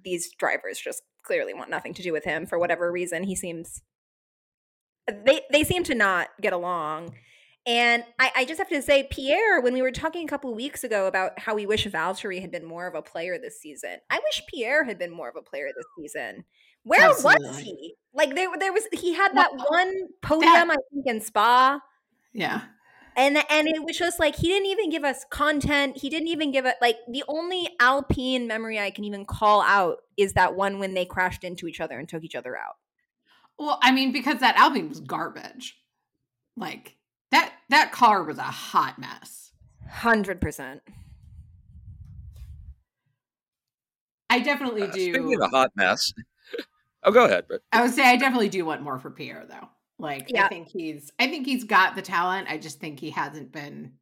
these drivers just clearly want nothing to do with him for whatever reason. He seems they they seem to not get along. And I, I just have to say, Pierre, when we were talking a couple of weeks ago about how we wish Valtteri had been more of a player this season, I wish Pierre had been more of a player this season. Where was he? Like there, there was he had Well, that one podium, I think, in Spa Yeah. and and it was just like he didn't even give us content he didn't even give it like the only alpine memory i can even call out is that one when they crashed into each other and took each other out Well, I mean, because that Alpine was garbage. Like that. That car was a hot mess. 100% I definitely Uh, do. speaking of a hot mess, (laughs) oh, go ahead, Britt. I would say I definitely do want more for Pierre though. Like I think he's I think he's got the talent. I just think he hasn't been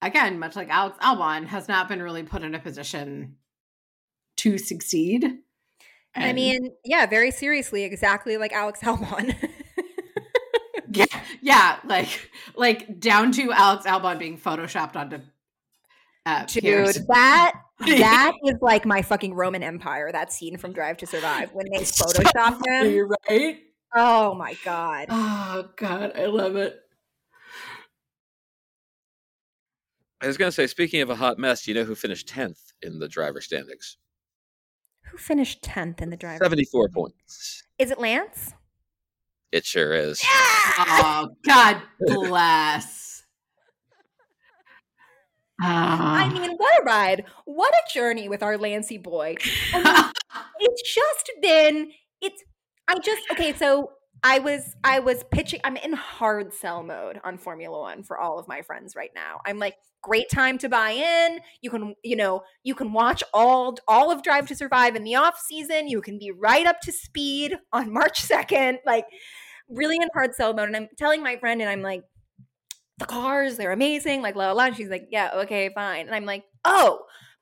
again, much like Alex Albon, has not been really put in a position to succeed. i mean yeah very seriously exactly like alex (laughs) albon yeah, yeah, like like down to Alex Albon being photoshopped onto uh, dude Pierre's- that (laughs) that is like my fucking roman empire that scene from drive to survive when they (laughs) photoshopped him You're right. Oh my god Oh god, I love it. I was going to say, speaking of a hot mess, you know who finished 10th in the driver standings? who finished 10th in the driver 74 points. is it lance It sure is. Oh god bless. I Ah. mean, what a ride. What a journey with our Lancy boy. I mean, (laughs) it's just been it's I just okay, so I was I was pitching I'm in hard sell mode on Formula 1 for all of my friends right now. I'm like great time to buy in. You can you know, you can watch all all of Drive to Survive in the off season. You can be right up to speed on (laughs) March 2nd. Like really in hard sell mode and I'm telling my friend and I'm like the cars, they're amazing, like la la la. And she's like, yeah, okay, fine. And I'm like, oh,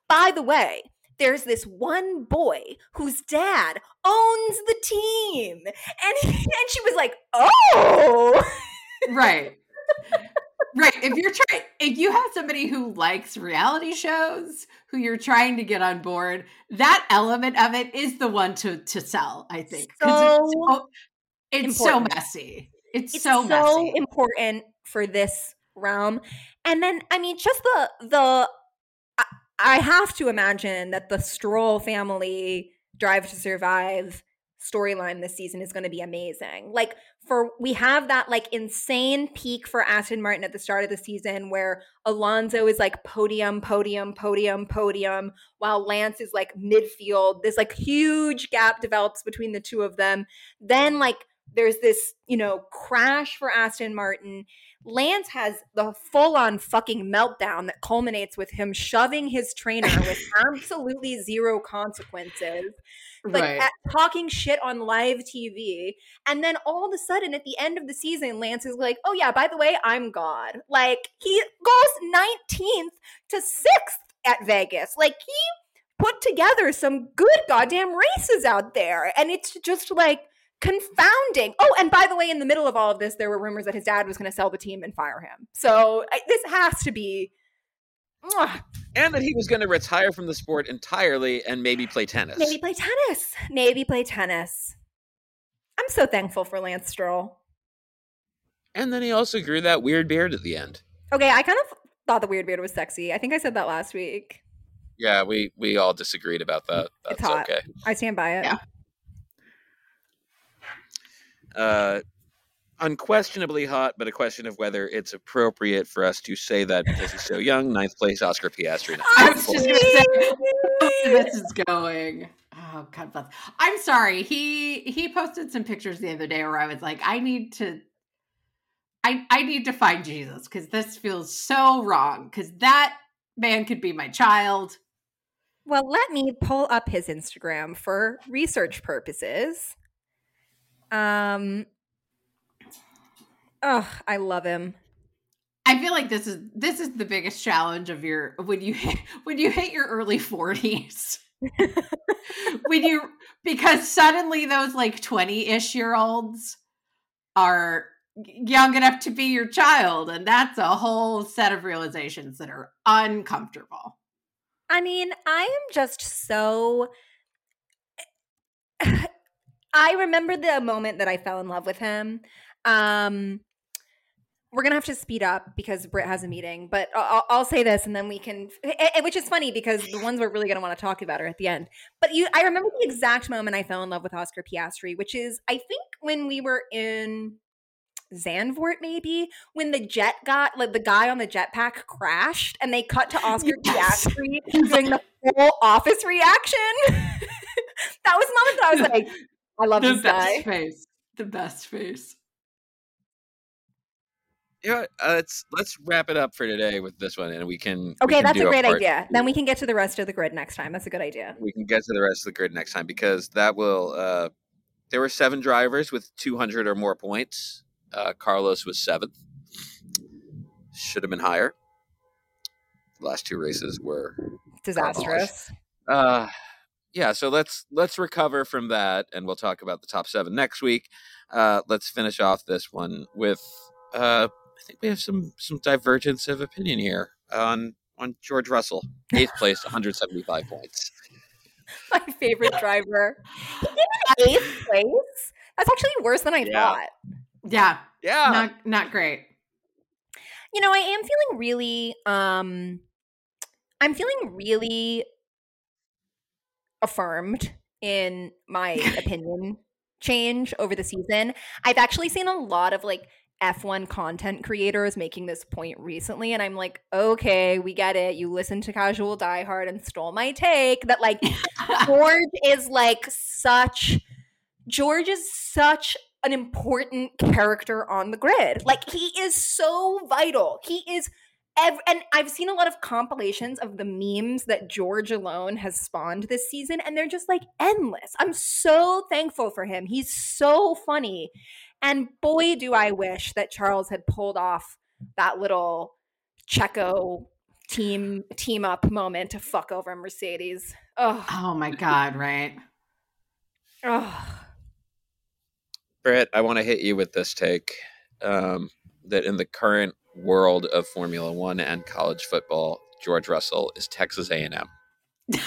by the way, there's this one boy whose dad owns the team. And, he, (laughs) and she was like, oh. right. (laughs) right. If you're trying, if you have somebody who likes reality shows, who you're trying to get on board, that element of it is the one to to sell. I think So it's, so, it's so messy. It's, it's so, so, messy. important for this realm and then i mean just the the I, have to imagine that the stroll family drive to survive storyline this season is going to be amazing like for we have that like insane peak for aston martin at the start of the season where alonso is like podium podium podium podium while lance is like midfield this like huge gap develops between the two of them then like there's this, you know, crash for Aston Martin. Lance has the full on fucking meltdown that culminates with him shoving his trainer with (laughs) absolutely zero consequences, like right. at, talking shit on live TV. And then all of a sudden at the end of the season, Lance is like, oh yeah, by the way, I'm God. Like he goes 19th to 6th at Vegas. Like he put together some good goddamn races out there. And it's just like, confounding. Oh, and by the way, in the middle of all of this, there were rumors that his dad was going to sell the team and fire him. So I, this has to be. Mwah, And that he was going to retire from the sport entirely and maybe play tennis. maybe play tennis. Maybe play tennis. I'm so thankful for Lance Stroll. And then he also grew that weird beard at the end. Okay, I kind of thought the weird beard was sexy. I think I said that last week. Yeah, we we all disagreed about that. That's It's hot. okay. I stand by it. Yeah. Uh, unquestionably hot, but a question of whether it's appropriate for us to say that because he's so young. Ninth place, Oscar Piastri. (laughs) I was just gonna say this is going. Oh God bless. I'm sorry. He he posted some pictures the other day where I was like, I need to I I need to find Jesus because this feels so wrong. Because that man could be my child. Well, let me pull up his Instagram for research purposes. Um. Oh, I love him. I feel like this is this is the biggest challenge of your when you hit, (laughs) when you hit your early 40s. (laughs) when you because suddenly those like 20-ish year olds are young enough to be your child and that's a whole set of realizations that are uncomfortable. I mean, I am just so. I remember the moment that I fell in love with him. Um, we're gonna have to speed up because Britt has a meeting, but I'll, I'll say this, and then we can. eh, eh, Which is funny because the ones we're really gonna want to talk about are at the end. But you, I remember the exact moment I fell in love with Oscar Piastri, which is I think when we were in Zandvoort, maybe when the jet got like the guy on the jetpack crashed, and they cut to Oscar (laughs) Yes. Piastri doing the full office reaction. (laughs) that was the moment that I was like, I love the this best guy. face. The best face. You know? Uh, let's let's wrap it up for today with this one, and we can. we Okay, can that's a great part idea. two. Then we can get to the rest of the grid next time. That's a good idea. we can get to the rest of the grid next time because that will. Uh, there were seven drivers with 200 or more points. Uh, Carlos was seventh. Should have been higher. The last two races were. Disastrous. Uh, yeah, so let's let's recover from that, and we'll talk about the top seven next week. Uh, let's finish off this one with. Uh, I think we have some some divergence of opinion here on on George Russell, eighth place, 175 points. (laughs) My favorite driver. He came in eighth place. That's actually worse than I Yeah. thought. Yeah, Yeah, not not great. You know, I am feeling really um I'm feeling really affirmed in my (laughs) opinion change over the season. I've actually seen a lot of like F1 content creators making this point recently, and I'm like, okay, we get it. You listened to Casual Diehard and stole my take that like George (laughs) is like such George is such an important character on the grid. Like he is so vital. He is ev- and I've seen a lot of compilations of the memes that George alone has spawned this season and they're just like endless. I'm so thankful for him. He's so funny. And boy do I wish that Charles had pulled off that little Checo team team up moment to fuck over Mercedes. Oh, Oh my god, right? oh. Britt, I want to hit you with this take um, that in the current world of Formula One and college football, George Russell is Texas A&M. (laughs)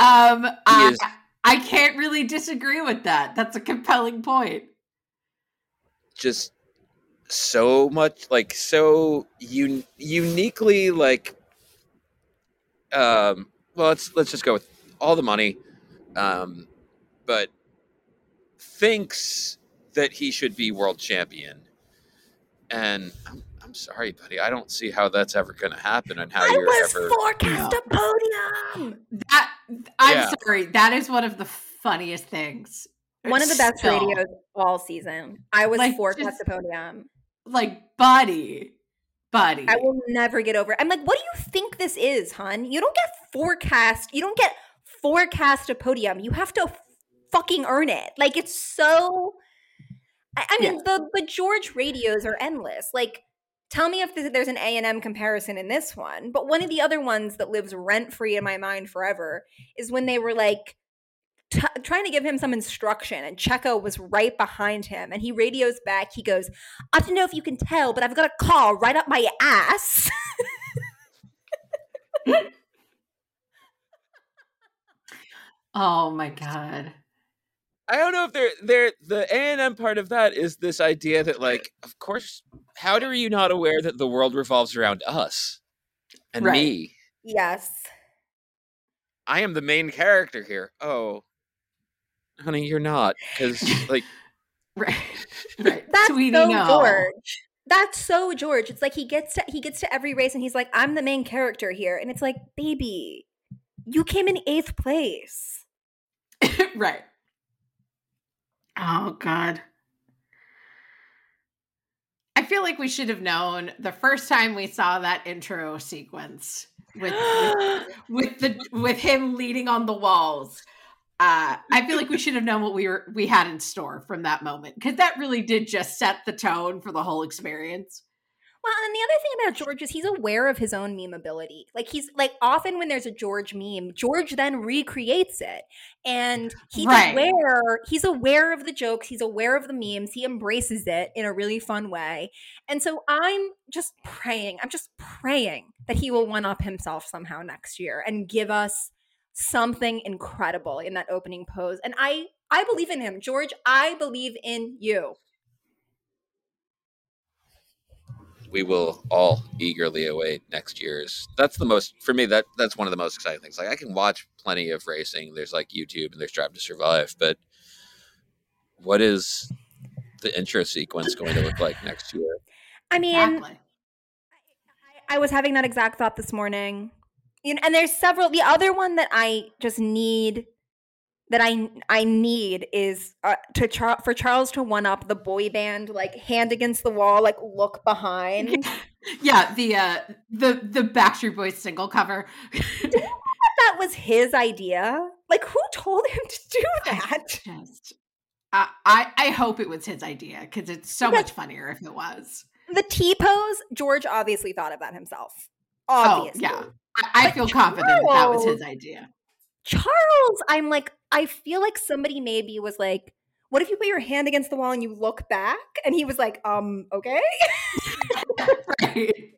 um I, is- I can't really disagree with that. That's a compelling point. Just so much, like so un- uniquely, like. Um, well, let's let's just go with all the money, um, but thinks that he should be world champion, and I'm, I'm sorry, buddy, I don't see how that's ever going to happen, and how I you're was ever. forecast a podium. That I'm Yeah. sorry. That is one of the funniest things. One of the best Still. radios all season. I was Like, forecast just- a podium. Like, buddy, buddy. I will never get over it. I'm like, what do you think this is, hun? You don't get forecast. You don't get forecast a podium. You have to fucking earn it. Like it's so. I, I mean, the the George radios are endless. Like, tell me if there's an A and M comparison in this one. But one of the other ones that lives rent free in my mind forever is when they were like. T- trying to give him some instruction, and Checo was right behind him. And he radios back. He goes, I don't know if you can tell, but I've got a car right up my ass. (laughs) oh my god. I don't know if they're they're the A and M part of that is this idea that like, of course, how are you not aware that the world revolves around us and Right. me? yes. I am the main character here. Oh, honey, you're not because like (laughs) Right. Right. (laughs) That's Sweetie, so no. George. That's so George. It's like he gets to he gets to every race and he's like, I'm the main character here. And it's like, baby, you came in eighth place. (laughs) right. Oh god. I feel like we should have known the first time we saw that intro sequence with with, (gasps) with the with him leading on the walls. Uh, I feel like we should have known what we were we had in store from that moment because that really did just set the tone for the whole experience. Well, and the other thing about George is he's aware of his own meme ability. Like he's like often when there's a George meme, George then recreates it. And he's Right. aware, he's aware of the jokes, he's aware of the memes, he embraces it in a really fun way. And so I'm just praying, I'm just praying that he will one up himself somehow next year and give us something incredible in that opening pose. And I I believe in him. George, I believe in you. We will all eagerly await next year's. That's the most for me. That that's one of the most exciting things. Like I can watch plenty of racing. There's like YouTube and there's Drive to Survive, but what is the intro sequence going to look like next year? I mean, Exactly. I, I was having that exact thought this morning. You know, and there's several. The other one that I just need that I I need is uh, to Char- for Charles to one up the boy band, like hand against the wall, like look behind. (laughs) Yeah, the uh the the Backstreet Boys single cover. (laughs) that was his idea. Like, who told him to do (laughs) that? Just I I, I hope it was his idea because it's so Because- much funnier if it was. The T pose. George obviously thought of that himself. Oh Obviously. yeah, I, I feel confident that, that was his idea. Charles, I'm like, I feel like somebody maybe was like, what if you put your hand against the wall and you look back? And he was like, um, okay. right. (laughs)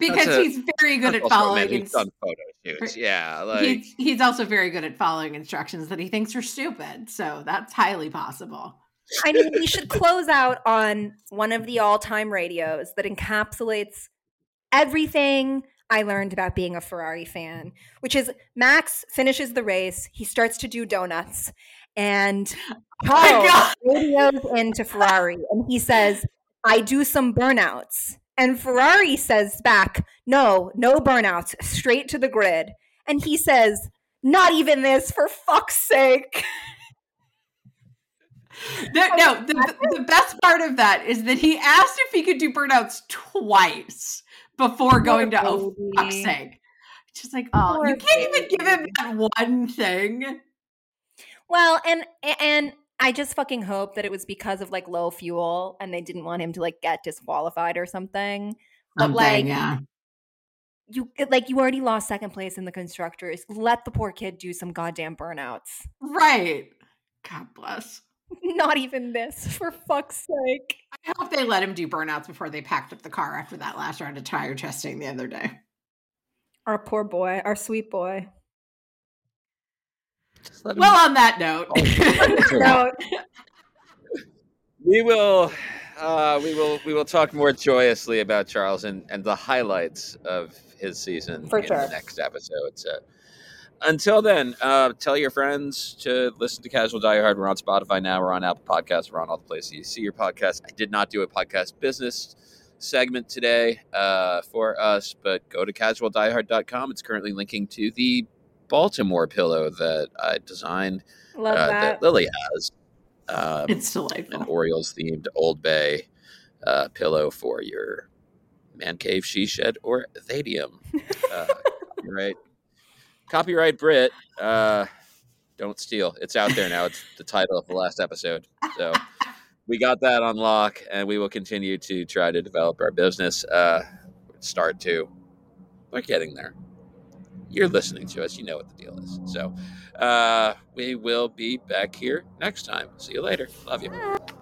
Because a- he's very good at following. we've done photo shoots. Yeah, like he's, he's also very good at following instructions that he thinks are stupid. So that's highly possible. I mean, we should close out on one of the all time radios that encapsulates everything I learned about being a Ferrari fan, which is Max finishes the race, he starts to do donuts, and (laughs) oh Charles God. radios into Ferrari and he says, I do some burnouts. And Ferrari says back, No, no burnouts, straight to the grid. And he says, Not even this, for fuck's sake. No, the the best part of that is that he asked if he could do burnouts twice before going to oh baby. fuck's sake. Just like, oh, Poor you can't even give him that one thing. Well, and and I just fucking hope that it was because of like low fuel and they didn't want him to like get disqualified or something. But Something, like yeah. you like you already lost second place in the constructors. Let the poor kid do some goddamn burnouts. Right. God bless. (laughs) Not even this, for fuck's sake. I hope they let him do burnouts before they packed up the car after that last round of tire testing the other day. Our poor boy, our sweet boy. Just let Well, on that (laughs) (laughs) note, No, we will uh, we will we will talk more joyously about Charles and, and the highlights of his season For in sure. the next episode. So until then, uh, tell your friends to listen to Casual Diehard. We're on Spotify now. We're on Apple Podcasts. We're on all the places you see your podcast. I did not do a podcast business segment today uh, for us, but go to casualdiehard.com. It's currently linking to the Baltimore pillow that I designed love uh, that. Lily has. Um, it's an delightful. Orioles themed Old Bay uh, pillow for your man cave, she shed, or thadium. (laughs) Uh, right. Copyright Britt. Uh, don't steal. It's out there now. It's (laughs) the title of the last episode. So we got that on lock, and we will continue to try to develop our business. Uh, start to. We're getting there. You're listening to us. You know what the deal is. So uh, we will be back here next time. See you later. Love you.